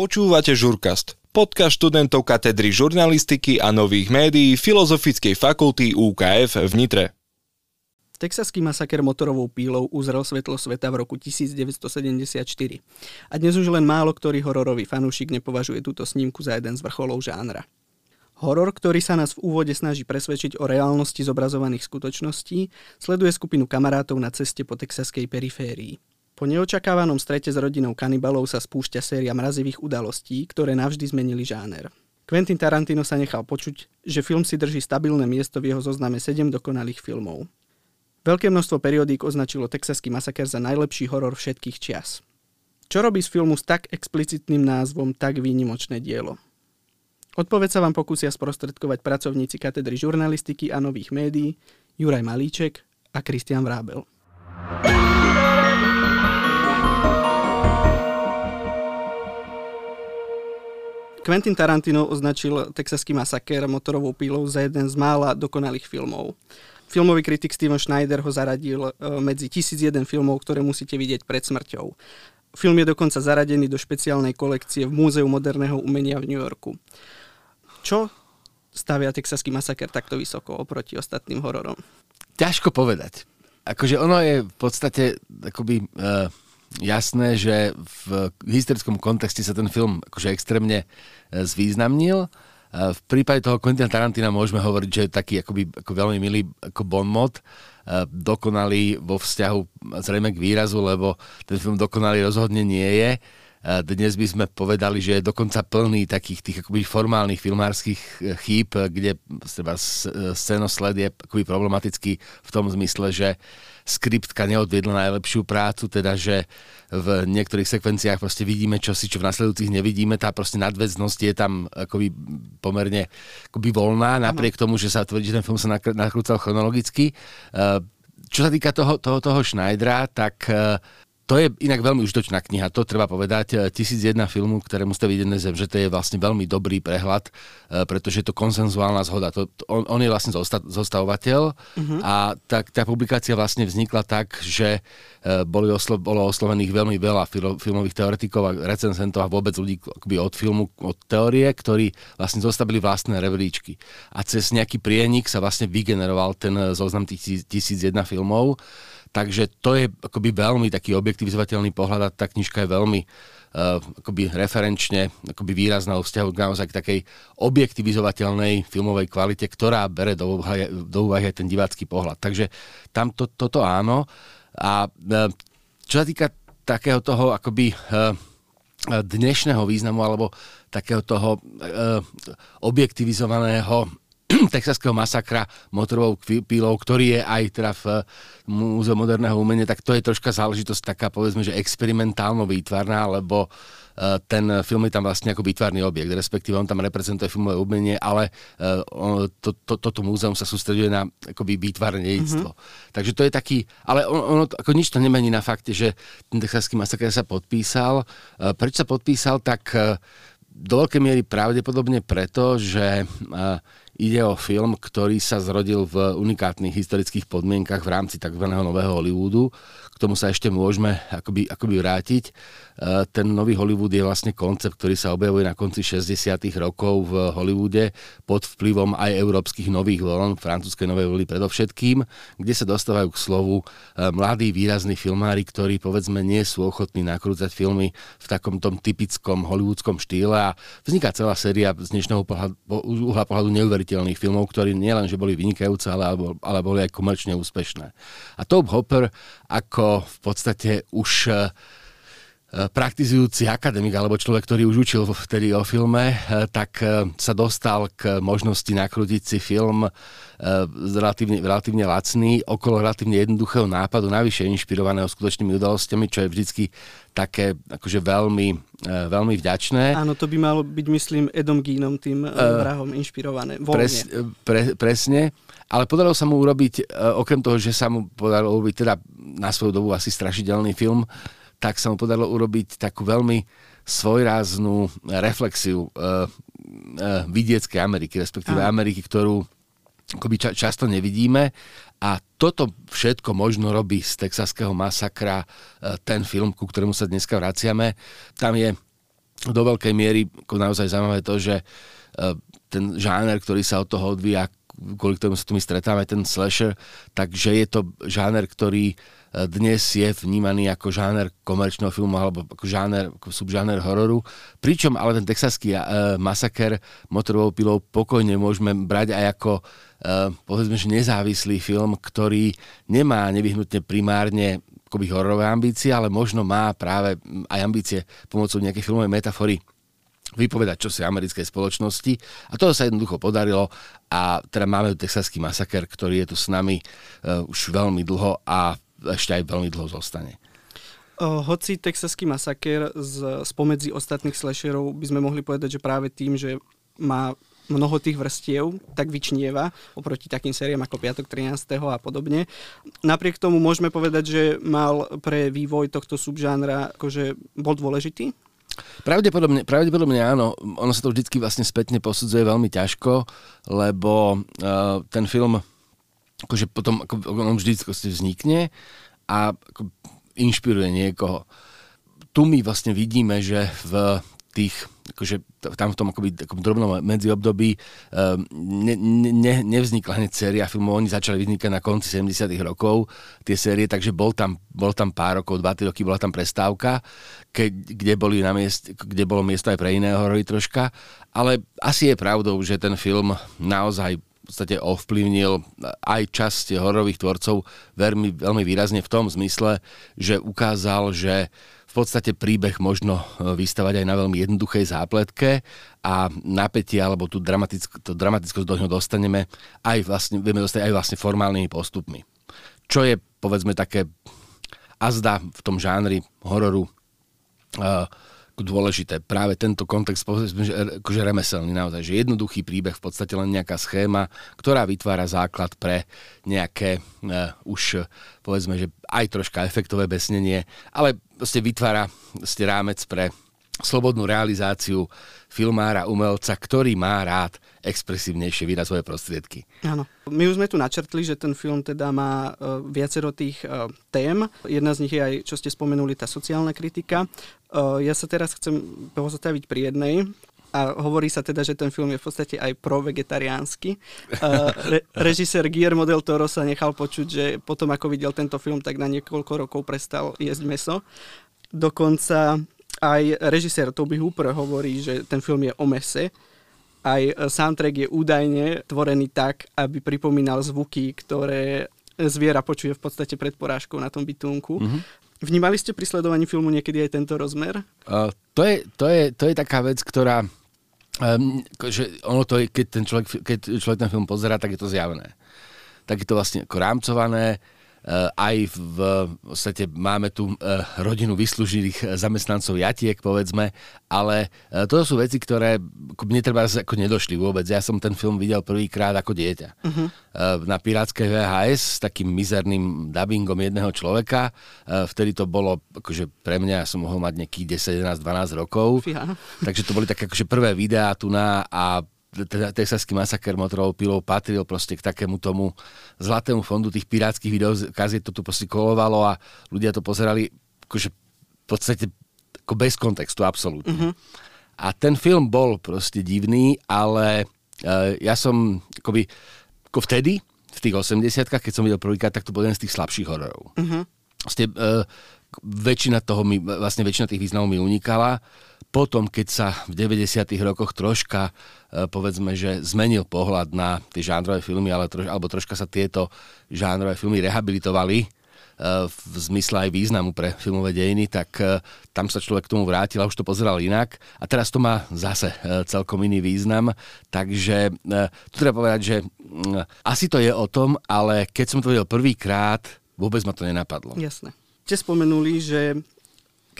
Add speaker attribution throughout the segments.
Speaker 1: Počúvate Žurkast, podcast študentov katedry žurnalistiky a nových médií Filozofickej fakulty UKF v Nitre.
Speaker 2: Texaský masaker motorovou pílou uzrel svetlo sveta v roku 1974. A dnes už len málo ktorý hororový fanúšik nepovažuje túto snímku za jeden z vrcholov žánra. Horor, ktorý sa nás v úvode snaží presvedčiť o reálnosti zobrazovaných skutočností, sleduje skupinu kamarátov na ceste po texaskej periférii. Po neočakávanom strete s rodinou kanibalov sa spúšťa séria mrazivých udalostí, ktoré navždy zmenili žáner. Quentin Tarantino sa nechal počuť, že film si drží stabilné miesto v jeho zozname 7 dokonalých filmov. Veľké množstvo periodík označilo Texaský masaker za najlepší horor všetkých čias. Čo robí z filmu s tak explicitným názvom tak výnimočné dielo? Odpoveď sa vám pokúsia sprostredkovať pracovníci katedry žurnalistiky a nových médií Juraj Malíček a Kristian Vrábel. Quentin Tarantino označil Texaský masakér motorovou pílou za jeden z mála dokonalých filmov. Filmový kritik Steven Schneider ho zaradil e, medzi 1001 filmov, ktoré musíte vidieť pred smrťou. Film je dokonca zaradený do špeciálnej kolekcie v Múzeu moderného umenia v New Yorku. Čo stavia Texaský masaker takto vysoko oproti ostatným hororom?
Speaker 3: Ťažko povedať. Akože ono je v podstate akoby uh, jasné, že v historickom kontexte sa ten film akože extrémne e, zvýznamnil. E, v prípade toho Quentin Tarantina môžeme hovoriť, že je taký akoby, ako veľmi milý ako bonmot, e, dokonalý vo vzťahu zrejme k výrazu, lebo ten film dokonalý rozhodne nie je. Dnes by sme povedali, že je dokonca plný takých tých akoby formálnych filmárskych chýb, kde scénosled je akoby problematický v tom zmysle, že skriptka neodviedla najlepšiu prácu, teda že v niektorých sekvenciách proste vidíme čosi, čo v nasledujúcich nevidíme, tá proste nadväznosť je tam akoby pomerne akoby voľná, napriek tomu, že sa tvrdí, že ten film sa nakrúcal chronologicky. Eh, čo sa týka toho, toho, toho Schneidera, tak eh, to je inak veľmi užitočná kniha, to treba povedať. 1001 filmu, ktorému ste vidieť zem, že to je vlastne veľmi dobrý prehľad, e, pretože je to konsenzuálna zhoda. To, on, on je vlastne zosta, zostavovateľ uh-huh. a tak, tá publikácia vlastne vznikla tak, že e, boli oslo, bolo oslovených veľmi veľa filmových teoretikov a recenzentov a vôbec ľudí akoby od filmu, od teórie, ktorí vlastne zostavili vlastné rebríčky. A cez nejaký prienik sa vlastne vygeneroval ten zoznam tých 1001 filmov Takže to je akoby veľmi taký objektivizovateľný pohľad a tá knižka je veľmi uh, akoby referenčne akoby výrazná o vzťahu naozaj k takej objektivizovateľnej filmovej kvalite, ktorá bere do úvahy, do úvahy aj ten divácky pohľad. Takže tam to, toto áno. A uh, čo sa týka takého toho akoby uh, dnešného významu alebo takého toho uh, objektivizovaného texaského masakra motorovou pílou, ktorý je aj teda v Múzeu moderného umenia, tak to je troška záležitosť taká, povedzme, že experimentálno výtvarná, lebo eh, ten film je tam vlastne ako výtvarný objekt, respektíve on tam reprezentuje filmové umenie, ale eh, to, to, toto múzeum sa sústreduje na akoby výtvarníctvo. Mm-hmm. Takže to je taký, ale on, ono ako nič to nemení na fakte, že ten texaský masaker sa podpísal. Prečo sa podpísal, tak do veľkej miery pravdepodobne preto, že Ide o film, ktorý sa zrodil v unikátnych historických podmienkach v rámci tzv. nového Hollywoodu. Tomu sa ešte môžeme akoby, akoby vrátiť. E, ten nový Hollywood je vlastne koncept, ktorý sa objavuje na konci 60. rokov v Hollywoode pod vplyvom aj európskych nových vln, francúzskej novej vlny predovšetkým, kde sa dostávajú k slovu e, mladí výrazní filmári, ktorí povedzme nie sú ochotní nakrúcať filmy v takom tom typickom hollywoodskom štýle a vzniká celá séria z dnešného pohľadu, uhla pohľadu neuveriteľných filmov, ktorí nielen, že boli vynikajúce, ale, ale boli aj komerčne úspešné. A Top Hopper ako v podstate už e, praktizujúci akademik alebo človek, ktorý už učil vtedy o filme, e, tak e, sa dostal k možnosti nakrútiť si film relatívne, relatívne lacný okolo relatívne jednoduchého nápadu, navyše inšpirovaného skutočnými udalosťami, čo je vždycky také akože veľmi, veľmi vďačné.
Speaker 2: Áno, to by malo byť, myslím, Edom Geenom, tým uh, vrahom inšpirované.
Speaker 3: Pres, pre, presne. Ale podarilo sa mu urobiť, okrem toho, že sa mu podarilo urobiť teda na svoju dobu asi strašidelný film, tak sa mu podarilo urobiť takú veľmi svojráznú reflexiu uh, uh, vidieckej Ameriky, respektíve Aha. Ameriky, ktorú akoby ča- často nevidíme a toto všetko možno robí z texaského masakra e, ten film, ku ktorému sa dneska vraciame. Tam je do veľkej miery naozaj zaujímavé to, že ten žáner, ktorý sa od toho odvíja, kvôli ktorému sa tu my stretáme, ten slasher, takže je to žáner, ktorý dnes je vnímaný ako žáner komerčného filmu alebo ako, žáner, subžáner hororu. Pričom ale ten texaský uh, masaker motorovou pilou pokojne môžeme brať aj ako uh, povedzme, že nezávislý film, ktorý nemá nevyhnutne primárne akoby hororové ambície, ale možno má práve aj ambície pomocou nejakej filmovej metafory vypovedať čo si americkej spoločnosti a toho sa jednoducho podarilo a teda máme tu texaský masaker, ktorý je tu s nami uh, už veľmi dlho a ešte aj veľmi dlho zostane.
Speaker 2: Hoci texaský masaker z, spomedzi ostatných slasherov by sme mohli povedať, že práve tým, že má mnoho tých vrstiev, tak vyčnieva oproti takým sériám ako Piatok 13. a podobne. Napriek tomu môžeme povedať, že mal pre vývoj tohto subžánra akože bol dôležitý?
Speaker 3: Pravdepodobne, pravdepodobne áno. Ono sa to vždy vlastne spätne posudzuje veľmi ťažko, lebo uh, ten film akože potom ako, on vždy vznikne a ako, inšpiruje niekoho. Tu my vlastne vidíme, že v tých, akože tam v tom akoby, takom drobnom medziobdobí um, ne, ne, nevznikla hneď séria filmov, oni začali vznikať na konci 70 rokov tie série, takže bol tam, bol tam pár rokov, 2 roky bola tam prestávka, keď, kde, boli na miest, kde bolo miesto aj pre iné horory troška, ale asi je pravdou, že ten film naozaj podstate ovplyvnil aj časť hororových tvorcov veľmi, veľmi výrazne v tom zmysle, že ukázal, že v podstate príbeh možno e, vystavať aj na veľmi jednoduchej zápletke a napätie alebo tú dramatick- to dramatickosť do ňoho dostaneme aj vlastne, vieme dostať aj vlastne formálnymi postupmi. Čo je povedzme také azda v tom žánri hororu uh, dôležité. Práve tento kontext, akože remeselný naozaj, že jednoduchý príbeh, v podstate len nejaká schéma, ktorá vytvára základ pre nejaké uh, už povedzme, že aj troška efektové besnenie, ale proste vytvára proste rámec pre slobodnú realizáciu filmára, umelca, ktorý má rád expresívnejšie výrazové prostriedky.
Speaker 2: Áno. My už sme tu načrtli, že ten film teda má uh, viacero tých uh, tém. Jedna z nich je aj, čo ste spomenuli, tá sociálna kritika. Uh, ja sa teraz chcem pozastaviť pri jednej, a hovorí sa teda, že ten film je v podstate aj pro-vegetariánsky. Re- režisér Guillermo del Toro sa nechal počuť, že potom ako videl tento film, tak na niekoľko rokov prestal jesť meso. Dokonca aj režisér Toby Hooper hovorí, že ten film je o mese. Aj soundtrack je údajne tvorený tak, aby pripomínal zvuky, ktoré zviera počuje v podstate pred porážkou na tom bytunku. Mm-hmm. Vnímali ste pri sledovaní filmu niekedy aj tento rozmer?
Speaker 3: Uh, to, je, to, je, to je taká vec, ktorá Um, že ono to je, keď ten človek, keď človek ten film pozerá, tak je to zjavné. Tak je to vlastne ako rámcované, aj v, v podstate máme tu uh, rodinu vyslúžilých zamestnancov jatiek, povedzme, ale to sú veci, ktoré mne treba ako nedošli vôbec. Ja som ten film videl prvýkrát ako dieťa. Uh-huh. Uh, na pirátskej VHS s takým mizerným dubbingom jedného človeka. Vtedy to bolo, akože pre mňa, ja som mohol mať nejakých 10, 11, 12 rokov.
Speaker 2: Fíha.
Speaker 3: Takže to boli také akože prvé videá tu na a texaský masaker motorovou pilou patril proste k takému tomu zlatému fondu tých pirátskych videó, kaziet to tu proste kolovalo a ľudia to pozerali akože v podstate ako bez kontextu, absolútne. Mm-hmm. A ten film bol proste divný, ale uh, ja som akoby, ako vtedy, v tých 80 keď som videl prvýkrát, tak to bol jeden z tých slabších hororov. Mm-hmm. Vlastne, uh, väčšina toho mi, vlastne väčšina tých významov mi unikala. Potom, keď sa v 90. rokoch troška, e, povedzme, že zmenil pohľad na tie žánrové filmy, ale troš, alebo troška sa tieto žánrové filmy rehabilitovali, e, v zmysle aj významu pre filmové dejiny, tak e, tam sa človek k tomu vrátil a už to pozeral inak. A teraz to má zase celkom iný význam. Takže tu treba povedať, že mm, asi to je o tom, ale keď som to videl prvýkrát, vôbec ma to nenapadlo.
Speaker 2: Jasné. Ste spomenuli, že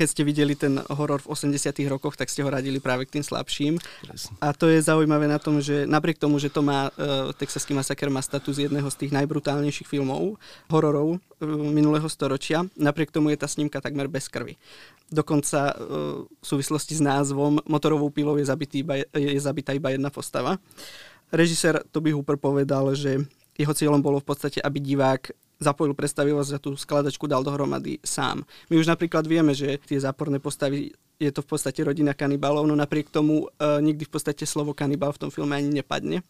Speaker 2: keď ste videli ten horor v 80 rokoch, tak ste ho radili práve k tým slabším. Presne. A to je zaujímavé na tom, že napriek tomu, že to má, uh, Texaský masaker má status jedného z tých najbrutálnejších filmov, hororov uh, minulého storočia, napriek tomu je tá snímka takmer bez krvi. Dokonca uh, v súvislosti s názvom motorovou pilou je, zabitý iba, je zabitá iba jedna postava. Režisér Toby Hooper povedal, že jeho cieľom bolo v podstate, aby divák zapojil predstavivosť a tú skladačku dal dohromady sám. My už napríklad vieme, že tie záporné postavy je to v podstate rodina kanibalov, no napriek tomu e, nikdy v podstate slovo kanibal v tom filme ani nepadne.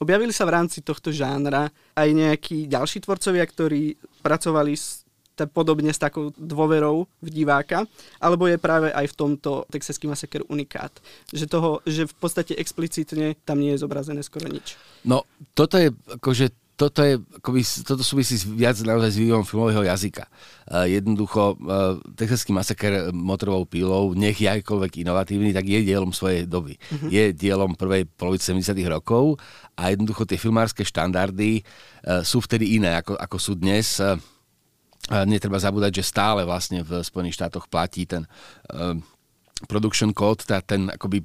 Speaker 2: Objavili sa v rámci tohto žánra aj nejakí ďalší tvorcovia, ktorí pracovali s podobne s takou dôverou v diváka, alebo je práve aj v tomto Texaský masaker unikát. Že, toho, že v podstate explicitne tam nie je zobrazené skoro nič.
Speaker 3: No, toto je akože toto, je, akoby, toto súvisí viac naozaj s vývojom filmového jazyka. Uh, jednoducho, uh, Texaský masaker motorovou pílou, nech je akýkoľvek inovatívny, tak je dielom svojej doby. Uh-huh. Je dielom prvej polovice 70 rokov a jednoducho tie filmárske štandardy uh, sú vtedy iné, ako, ako sú dnes. Uh, netreba zabúdať, že stále vlastne v Spojených štátoch platí ten uh, production code, tá, ten akoby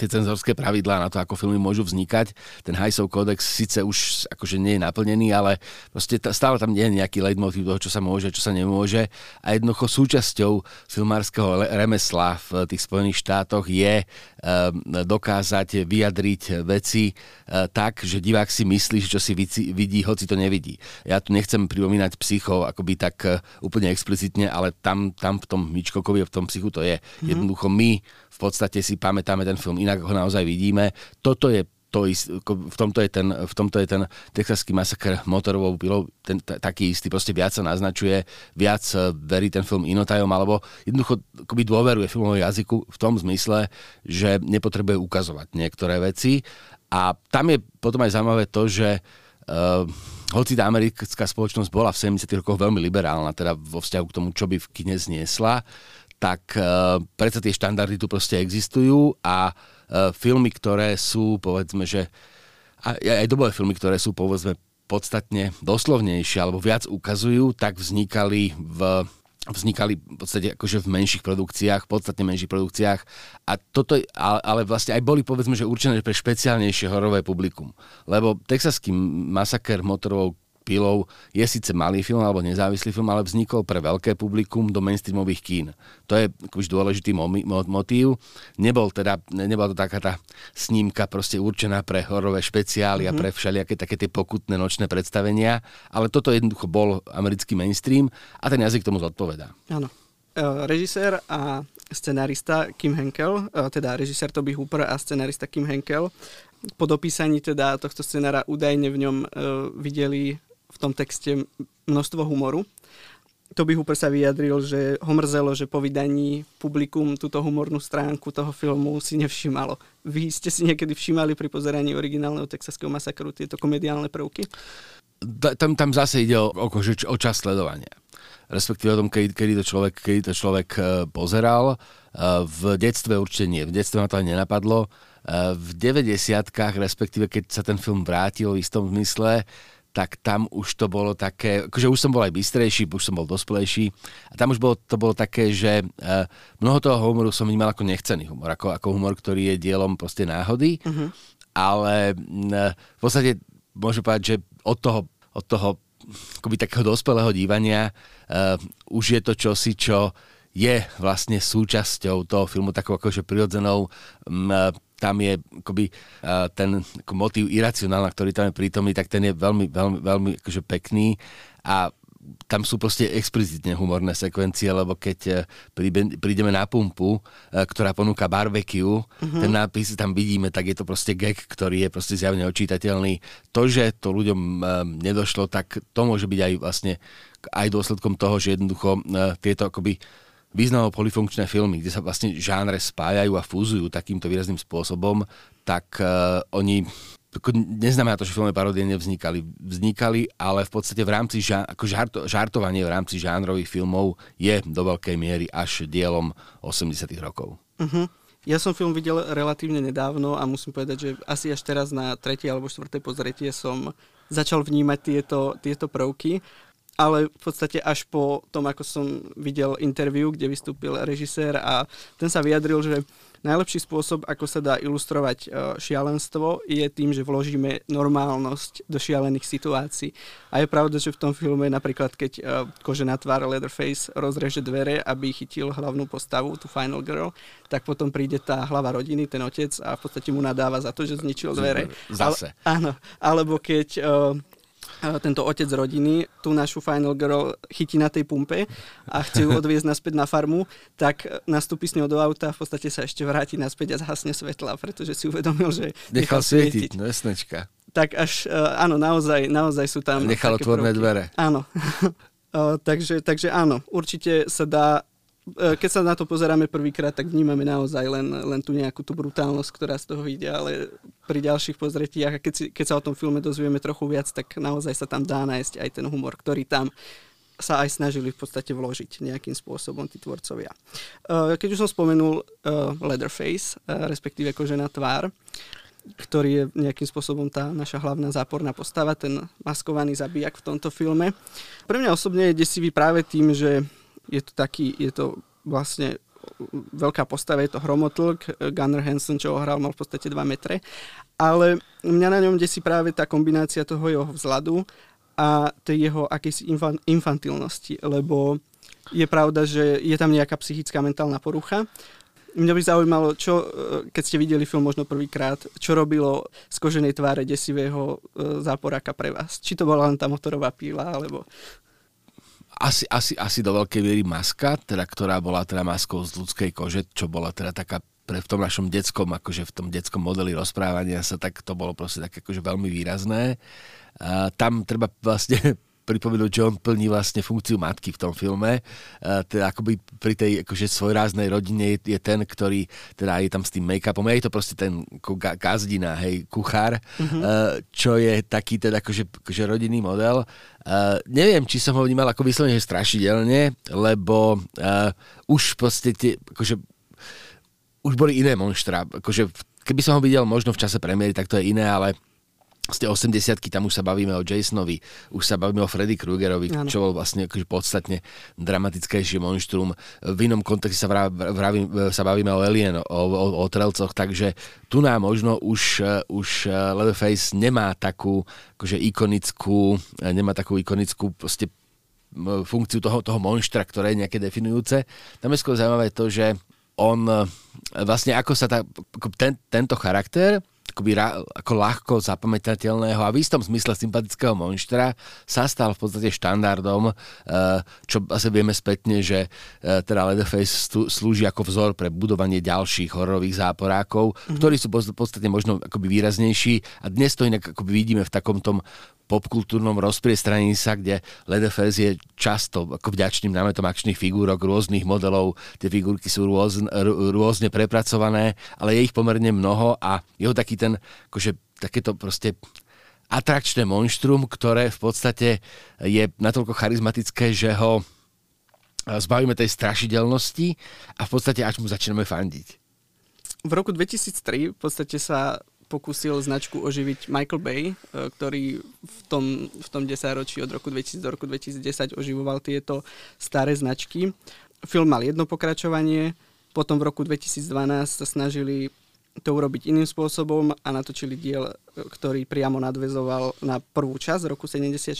Speaker 3: tie cenzorské pravidlá na to, ako filmy môžu vznikať. Ten Hajsov kódex síce už akože nie je naplnený, ale proste stále tam nie je nejaký leitmotiv toho, čo sa môže, čo sa nemôže. A jednoducho súčasťou filmárskeho remesla v tých Spojených štátoch je um, dokázať vyjadriť veci uh, tak, že divák si myslí, že čo si vidí, hoci to nevidí. Ja tu nechcem pripomínať psychov akoby tak uh, úplne explicitne, ale tam, tam v tom Mičkokovi, v tom psychu to je. Mm-hmm. Jednoducho my podstate si pamätáme ten film inak, ho naozaj vidíme. Toto je to ist, v, tomto je ten, v tomto je ten texaský masaker motorovou pilou ten, t- taký istý, proste viac sa naznačuje, viac e, verí ten film inotajom, alebo jednoducho akoby dôveruje filmového jazyku v tom zmysle, že nepotrebuje ukazovať niektoré veci. A tam je potom aj zaujímavé to, že uh, hoci tá americká spoločnosť bola v 70. rokoch veľmi liberálna, teda vo vzťahu k tomu, čo by v kine zniesla, tak uh, predsa tie štandardy tu proste existujú a uh, filmy, ktoré sú, povedzme, že aj dobové filmy, ktoré sú, povedzme, podstatne doslovnejšie alebo viac ukazujú, tak vznikali v vznikali v podstate akože v menších produkciách, podstatne menších produkciách a toto, ale, ale vlastne aj boli povedzme, že určené pre špeciálnejšie horové publikum. Lebo texaský masaker motorovou pilou je síce malý film alebo nezávislý film, ale vznikol pre veľké publikum do mainstreamových kín. To je už dôležitý motív. Nebol teda, nebola to taká tá snímka proste určená pre horové špeciály mm-hmm. a mhm. pre všelijaké také tie pokutné nočné predstavenia, ale toto jednoducho bol americký mainstream a ten jazyk tomu zodpovedá.
Speaker 2: Áno. Uh, režisér a scenarista Kim Henkel, uh, teda režisér Toby Hooper a scenarista Kim Henkel, po dopísaní teda tohto scenára údajne v ňom uh, videli tom texte množstvo humoru. Toby Hooper sa vyjadril, že ho mrzelo, že po vydaní publikum túto humornú stránku toho filmu si nevšimalo. Vy ste si niekedy všimali pri pozeraní originálneho texaského masakru tieto komediálne prvky?
Speaker 3: Tam, tam zase ide o, o, o čas sledovania. Respektíve o tom, kedy, kedy, to človek, kedy to človek e, pozeral. E, v detstve určite nie. V detstve ma to ani nenapadlo. E, v 90 respektíve keď sa ten film vrátil v istom zmysle, tak tam už to bolo také, akože už som bol aj bystrejší, už som bol dospelejší a tam už bolo, to bolo také, že uh, mnoho toho humoru som vnímal ako nechcený humor, ako, ako humor, ktorý je dielom proste náhody, uh-huh. ale uh, v podstate môžem povedať, že od toho, od toho akoby takého dospelého dívania uh, už je to čosi, čo je vlastne súčasťou toho filmu takou akože prirodzenou um, tam je akoby, uh, ten ako motív iracionálna, ktorý tam je prítomný, tak ten je veľmi, veľmi, veľmi akože pekný a tam sú proste explicitne humorné sekvencie, lebo keď uh, prídeme na pumpu, uh, ktorá ponúka barbecue, uh-huh. ten nápis tam vidíme, tak je to proste gag, ktorý je proste zjavne očítateľný. To, že to ľuďom nedošlo, tak to môže byť aj vlastne aj dôsledkom toho, že jednoducho tieto akoby významovo polyfunkčné filmy, kde sa vlastne žánre spájajú a fúzujú takýmto výrazným spôsobom, tak uh, oni neznamená to, že filmové parodie nevznikali. Vznikali, ale v podstate v rámci žá, ako žarto, žartovanie v rámci žánrových filmov je do veľkej miery až dielom 80 rokov. Uh-huh.
Speaker 2: Ja som film videl relatívne nedávno a musím povedať, že asi až teraz na tretie alebo štvrté pozretie som začal vnímať tieto, tieto prvky ale v podstate až po tom, ako som videl interviu, kde vystúpil režisér a ten sa vyjadril, že najlepší spôsob, ako sa dá ilustrovať e, šialenstvo, je tým, že vložíme normálnosť do šialených situácií. A je pravda, že v tom filme napríklad, keď e, kožená tvár Leatherface rozreže dvere, aby chytil hlavnú postavu, tú Final Girl, tak potom príde tá hlava rodiny, ten otec a v podstate mu nadáva za to, že zničil dvere.
Speaker 3: Zase.
Speaker 2: Ale, áno, alebo keď uh, tento otec rodiny tú našu Final Girl chytí na tej pumpe a chce ju odviezť naspäť na farmu, tak nastúpi s ňou do auta a v podstate sa ešte vráti naspäť a zhasne svetla, pretože si uvedomil, že
Speaker 3: nechal, nechal svietiť. No jasnečka.
Speaker 2: Tak až, áno, naozaj, naozaj sú tam
Speaker 3: Nechal otvorné dvere.
Speaker 2: Áno. takže, takže áno, určite sa dá E, keď sa na to pozeráme prvýkrát, tak vnímame naozaj len, len tú nejakú tú brutálnosť, ktorá z toho ide, ale pri ďalších pozretiach, keď, si, keď sa o tom filme dozvieme trochu viac, tak naozaj sa tam dá nájsť aj ten humor, ktorý tam sa aj snažili v podstate vložiť nejakým spôsobom tí tvorcovia. E, keď už som spomenul e, Leatherface, respektíve kožená tvár, ktorý je nejakým spôsobom tá naša hlavná záporná postava, ten maskovaný zabijak v tomto filme. Pre mňa osobne je desivý práve tým, že je to taký, je to vlastne veľká postava, je to hromotlk, Gunnar Hansen, čo ho hral, mal v podstate 2 metre, ale mňa na ňom desí práve tá kombinácia toho jeho vzhľadu a tej jeho akejsi infantilnosti, lebo je pravda, že je tam nejaká psychická mentálna porucha. Mňa by zaujímalo, čo, keď ste videli film možno prvýkrát, čo robilo z koženej tváre desivého e, záporáka pre vás? Či to bola len tá motorová píla, alebo
Speaker 3: asi, asi, asi do veľkej miery maska, teda, ktorá bola teda maskou z ľudskej kože, čo bola teda taká pre v tom našom detskom, akože v tom detskom modeli rozprávania sa, tak to bolo proste tak akože veľmi výrazné. A tam treba vlastne pripomenúť, že on plní vlastne funkciu matky v tom filme. Uh, teda akoby pri tej akože svojráznej rodine je, je ten, ktorý teda je tam s tým make-upom. Je to proste ten gazdina, hej, kuchár, mm-hmm. čo je taký teda akože, akože rodinný model. Uh, neviem, či som ho vnímal ako vyslovene strašidelne, lebo uh, už proste tie, akože už boli iné monštra. Akože, keby som ho videl možno v čase premiéry, tak to je iné, ale z tej 80 tam už sa bavíme o Jasonovi, už sa bavíme o Freddy Kruegerovi, ano. čo bol vlastne akože podstatne dramatickejšie monštrum. V inom kontexte sa, vrav, sa bavíme o Alien, o, o, o Trelcoch, takže tu nám možno už, už Leatherface nemá takú akože ikonickú, nemá takú ikonickú proste funkciu toho, toho monštra, ktoré je nejaké definujúce. Tam je skôr zaujímavé to, že on vlastne ako sa tá, ten, tento charakter akoby ako ľahko zapamätateľného a v istom zmysle sympatického monštra sa stal v podstate štandardom, eh, čo asi vieme spätne, že eh, teda Leatherface slúži ako vzor pre budovanie ďalších hororových záporákov, mm-hmm. ktorí sú v podstate možno akoby výraznejší a dnes to inak akoby vidíme v takom tom popkultúrnom rozpriestraní sa, kde Leatherface je často ako vďačným námetom akčných figúrok, rôznych modelov. Tie figurky sú rôzne, rôzne prepracované, ale je ich pomerne mnoho a jeho taký ten, akože takéto proste atrakčné monštrum, ktoré v podstate je natoľko charizmatické, že ho zbavíme tej strašidelnosti a v podstate až mu začíname fandiť.
Speaker 2: V roku 2003 v podstate sa pokúsil značku oživiť Michael Bay, e, ktorý v tom, v tom desaťročí od roku 2000 do roku 2010 oživoval tieto staré značky. Film mal jedno pokračovanie, potom v roku 2012 sa snažili to urobiť iným spôsobom a natočili diel, ktorý priamo nadvezoval na prvú časť roku 74.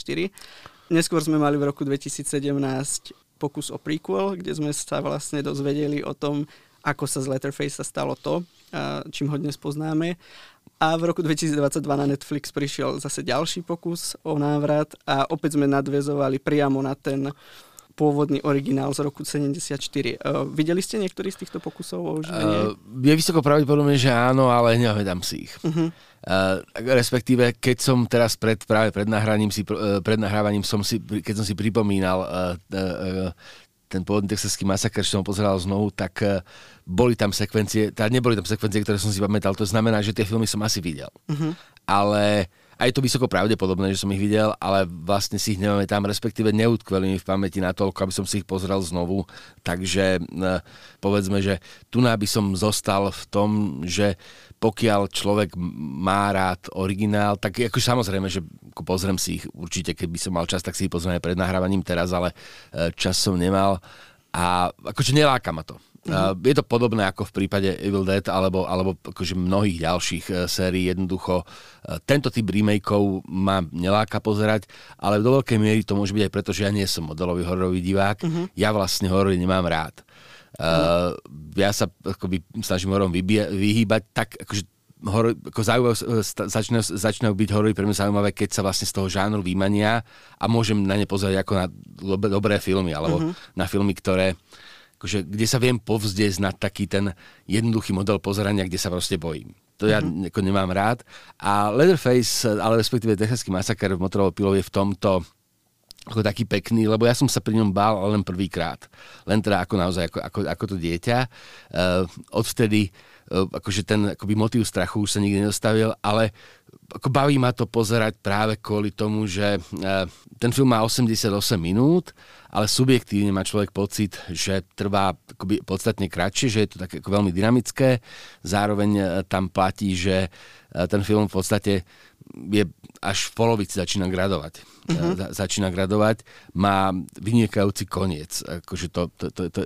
Speaker 2: Neskôr sme mali v roku 2017 pokus o prequel, kde sme sa vlastne dozvedeli o tom, ako sa z Letterface stalo to, čím ho dnes poznáme. A v roku 2022 na Netflix prišiel zase ďalší pokus o návrat a opäť sme nadvezovali priamo na ten pôvodný originál z roku 74. Uh, videli ste niektorý z týchto pokusov o oživenie? Uh,
Speaker 3: je vysoko pravdepodobné, že áno, ale nevedám si ich. Uh-huh. Uh, respektíve, keď som teraz pred, práve pred nahraním si, uh, pred nahrávaním som si, keď som si pripomínal uh, uh, ten pôvodný texaský masaker, čo som pozeral znovu, tak uh, boli tam sekvencie, teda neboli tam sekvencie, ktoré som si pamätal, to znamená, že tie filmy som asi videl. Uh-huh. Ale a je to vysoko pravdepodobné, že som ich videl, ale vlastne si ich nemáme tam, respektíve neutkveli mi v pamäti natoľko, aby som si ich pozrel znovu. Takže e, povedzme, že tu by som zostal v tom, že pokiaľ človek má rád originál, tak ako samozrejme, že pozriem si ich určite, keby som mal čas, tak si ich pozriem pred nahrávaním teraz, ale e, čas som nemal a akože neláka ma to. Mm-hmm. Je to podobné ako v prípade Evil Dead alebo, alebo akože mnohých ďalších uh, sérií. Jednoducho uh, tento typ remakeov ma neláka pozerať, ale do veľkej miery to môže byť aj preto, že ja nie som modelový hororový divák. Mm-hmm. Ja vlastne horory nemám rád. Uh, ja sa akoby snažím horom vyhýbať tak, akože horor, ako zaujímavé, začínajú, začínajú byť horory pre mňa zaujímavé, keď sa vlastne z toho žánru vymania a môžem na ne pozerať ako na dobré filmy, alebo uh-huh. na filmy, ktoré akože, kde sa viem povzdiesť na taký ten jednoduchý model pozerania, kde sa proste bojím. To ja mm-hmm. ako nemám rád. A Leatherface, ale respektíve Texaský masaker v motorovou pilou je v tomto ako taký pekný, lebo ja som sa pri ňom bál len prvýkrát. Len teda ako naozaj, ako, ako, ako to dieťa. Uh, odvtedy uh, akože ten akoby motív strachu už sa nikdy nedostavil, ale ako baví ma to pozerať práve kvôli tomu, že uh, ten film má 88 minút ale subjektívne má človek pocit, že trvá akoby podstatne kratšie, že je to také ako veľmi dynamické. Zároveň e, tam platí, že e, ten film v podstate je až v polovici začína gradovať. Uh-huh. Za, začína gradovať, má vynikajúci koniec. Akože to, to, to, to,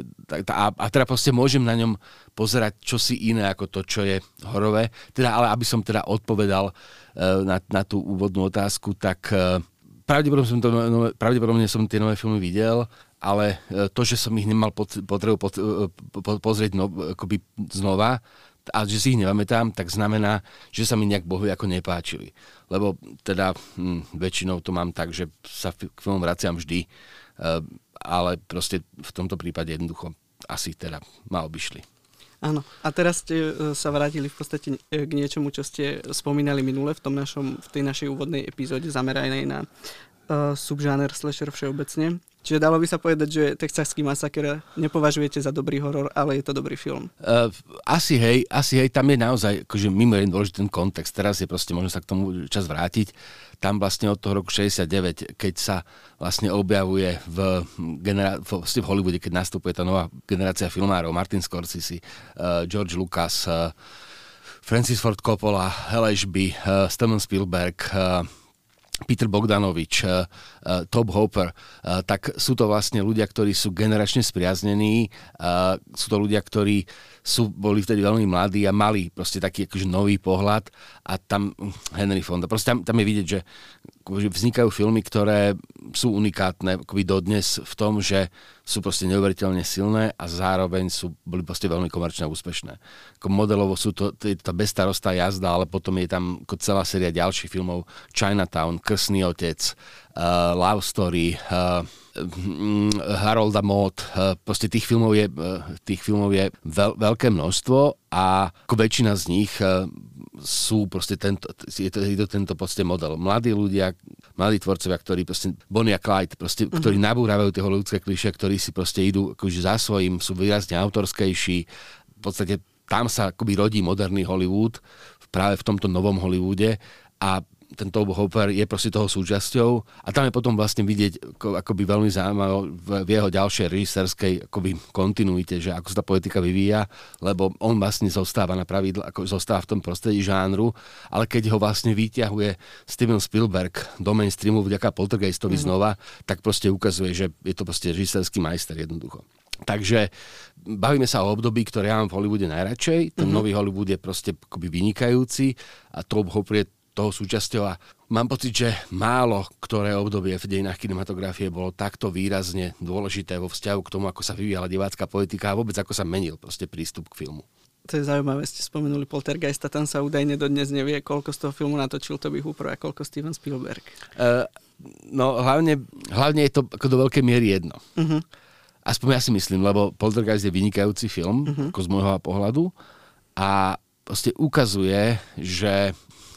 Speaker 3: a, a teda proste môžem na ňom pozerať čosi iné ako to, čo je horové. Teda, ale aby som teda odpovedal uh, na, na tú úvodnú otázku, tak uh, pravdepodobne som, to, nové, pravdepodobne som tie nové filmy videl, ale e, to, že som ich nemal potrebu pot, e, po, pozrieť no, akoby znova a že si ich nepamätám, tak znamená, že sa mi nejak bohy ako nepáčili. Lebo teda hm, väčšinou to mám tak, že sa k filmom vraciam vždy, uh, ale proste v tomto prípade jednoducho asi teda ma obišli.
Speaker 2: Áno. A teraz ste e, sa vrátili v podstate e, k niečomu, čo ste spomínali minule v, tom našom, v tej našej úvodnej epizóde zameranej na uh, subžáner slasher všeobecne. Čiže dalo by sa povedať, že Texaský masaker nepovažujete za dobrý horor, ale je to dobrý film.
Speaker 3: Uh, asi hej, asi hej, tam je naozaj akože mimoriadne dôležitý ten kontext. Teraz je proste možno sa k tomu čas vrátiť. Tam vlastne od toho roku 69, keď sa vlastne objavuje v, genera- v, vlastne v Hollywoode, keď nastupuje tá nová generácia filmárov, Martin Scorsese, uh, George Lucas, uh, Francis Ford Coppola, LHB, uh, Steven Spielberg, uh, Peter Bogdanovič, uh, uh, Top Hopper, uh, tak sú to vlastne ľudia, ktorí sú generačne spriaznení, sú to ľudia, ktorí sú, boli vtedy veľmi mladí a mali proste taký akože nový pohľad a tam Henry Fonda, proste tam, tam je vidieť, že akože vznikajú filmy, ktoré sú unikátne akoby dodnes v tom, že sú proste neuveriteľne silné a zároveň sú, boli proste veľmi komerčne úspešné. Ako modelovo sú to, to je tá bestarostá jazda, ale potom je tam celá séria ďalších filmov Chinatown, Krsný otec, uh, Love Story, uh, Harolda Mott, uh, proste tých filmov je, uh, tých filmov je veľ, veľké množstvo a ako väčšina z nich uh, sú proste tento, je to, je to tento proste model. Mladí ľudia, mladí tvorcovia, ktorí proste, Bonnie a Clyde, proste, uh-huh. ktorí nabúravajú tie ľudské klišie, ktorí si proste idú akože za svojím, sú výrazne autorskejší. V podstate tam sa akoby rodí moderný Hollywood, práve v tomto novom Hollywoode a ten Tobe Hopper je proste toho súčasťou a tam je potom vlastne vidieť ako, akoby veľmi zaujímavé v, jeho ďalšej režisérskej akoby kontinuite, že ako sa tá politika vyvíja, lebo on vlastne zostáva na pravidl, ako zostáva v tom prostredí žánru, ale keď ho vlastne vyťahuje Steven Spielberg do mainstreamu vďaka Poltergeistovi mm-hmm. znova, tak proste ukazuje, že je to proste režisérsky majster jednoducho. Takže bavíme sa o období, ktoré ja mám v Hollywoode najradšej. Ten mm-hmm. nový Hollywood je proste akoby vynikajúci a Tobe Hopper je toho súčasťou a mám pocit, že málo ktoré obdobie v dejinách kinematografie bolo takto výrazne dôležité vo vzťahu k tomu, ako sa vyvíjala divácká politika a vôbec ako sa menil proste prístup k filmu.
Speaker 2: To je zaujímavé, ste spomenuli Poltergeista, tam sa údajne dodnes nevie, koľko z toho filmu natočil Toby Hooper a koľko Steven Spielberg. Uh,
Speaker 3: no hlavne, hlavne je to ako do veľkej miery jedno. Uh-huh. Aspoň ja si myslím, lebo Poltergeist je vynikajúci film, uh-huh. ako z môjho pohľadu a proste ukazuje, že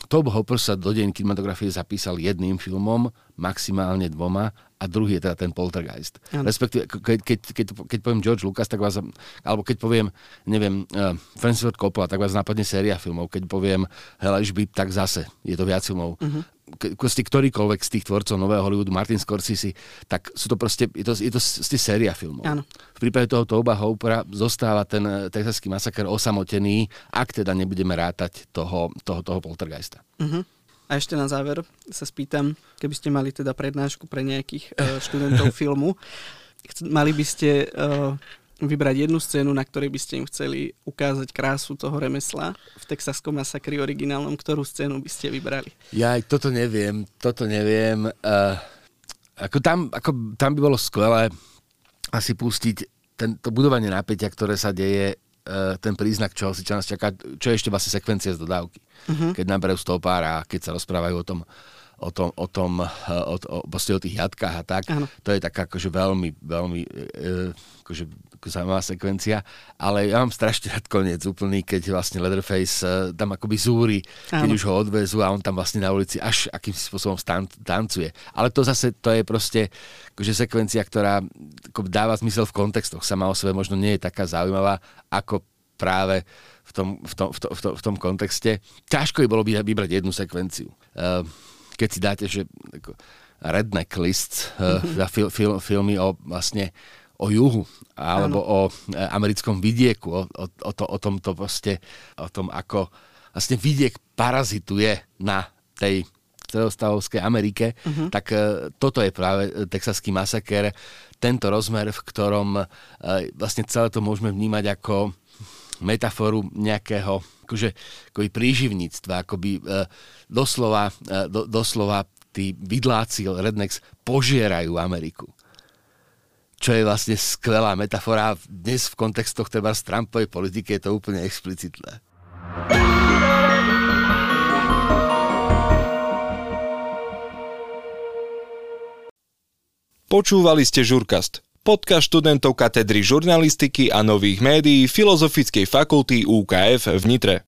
Speaker 3: Tob Hopper sa do deň kinematografie zapísal jedným filmom, maximálne dvoma a druhý je teda ten Poltergeist. Ano. Respektíve, keď, keď, keď, keď poviem George Lucas, tak vás, alebo keď poviem, neviem, uh, Francis Ford Coppola, tak vás napadne séria filmov. Keď poviem Hell tak zase je to viac filmov. Uh-huh proste ktorýkoľvek z tých tvorcov Nového Hollywoodu, Martin Scorsese, tak sú to proste, je to, je to z séria filmov. Áno. V prípade toho Toba Houpera zostáva ten eh, texaský masaker osamotený, ak teda nebudeme rátať toho, toho, toho poltergeista. Uh-huh.
Speaker 2: A ešte na záver sa spýtam, keby ste mali teda prednášku pre nejakých uh, študentov filmu, mali by ste uh, vybrať jednu scénu, na ktorej by ste im chceli ukázať krásu toho remesla v Texaskom masakri originálnom, ktorú scénu by ste vybrali?
Speaker 3: Ja aj toto neviem, toto neviem. Uh, ako tam, ako tam by bolo skvelé asi pustiť ten, to budovanie napätia, ktoré sa deje ten príznak, čo, si, nás čaká, čo je ešte vlastne sekvencia z dodávky. Uh-huh. Keď naberajú stopára a keď sa rozprávajú o tom, o tom, o tom, o, o, o tých jatkách a tak. Ano. To je taká akože veľmi, veľmi e, akože zaujímavá sekvencia, ale ja mám strašne rád koniec úplný, keď vlastne Leatherface e, tam akoby zúri, keď ano. už ho odvezú a on tam vlastne na ulici až akým spôsobom stan- tancuje. Ale to zase, to je proste akože sekvencia, ktorá ako dáva zmysel v kontextoch. Sama o sebe možno nie je taká zaujímavá, ako práve v tom, v tom, v tom, v tom, v tom kontexte. Ťažko by bolo vybrať jednu sekvenciu. Uh, keď si dáte, že redneck list, mm-hmm. fil, fil, filmy o vlastne o juhu, alebo ano. o e, americkom vidieku, o, o, o, to, o tomto proste, o tom, ako vlastne vidiek parazituje na tej stredostavovskej Amerike, uh-huh. tak uh, toto je práve texaský masaker, tento rozmer, v ktorom uh, vlastne celé to môžeme vnímať ako metaforu nejakého akože, akoby príživníctva, akoby e, doslova, e, do, doslova tí vidláci Rednex požierajú Ameriku. Čo je vlastne skvelá metafora. Dnes v kontextoch treba z Trumpovej politiky je to úplne explicitné.
Speaker 1: Počúvali ste Žurkast podcast študentov katedry žurnalistiky a nových médií Filozofickej fakulty UKF v Nitre.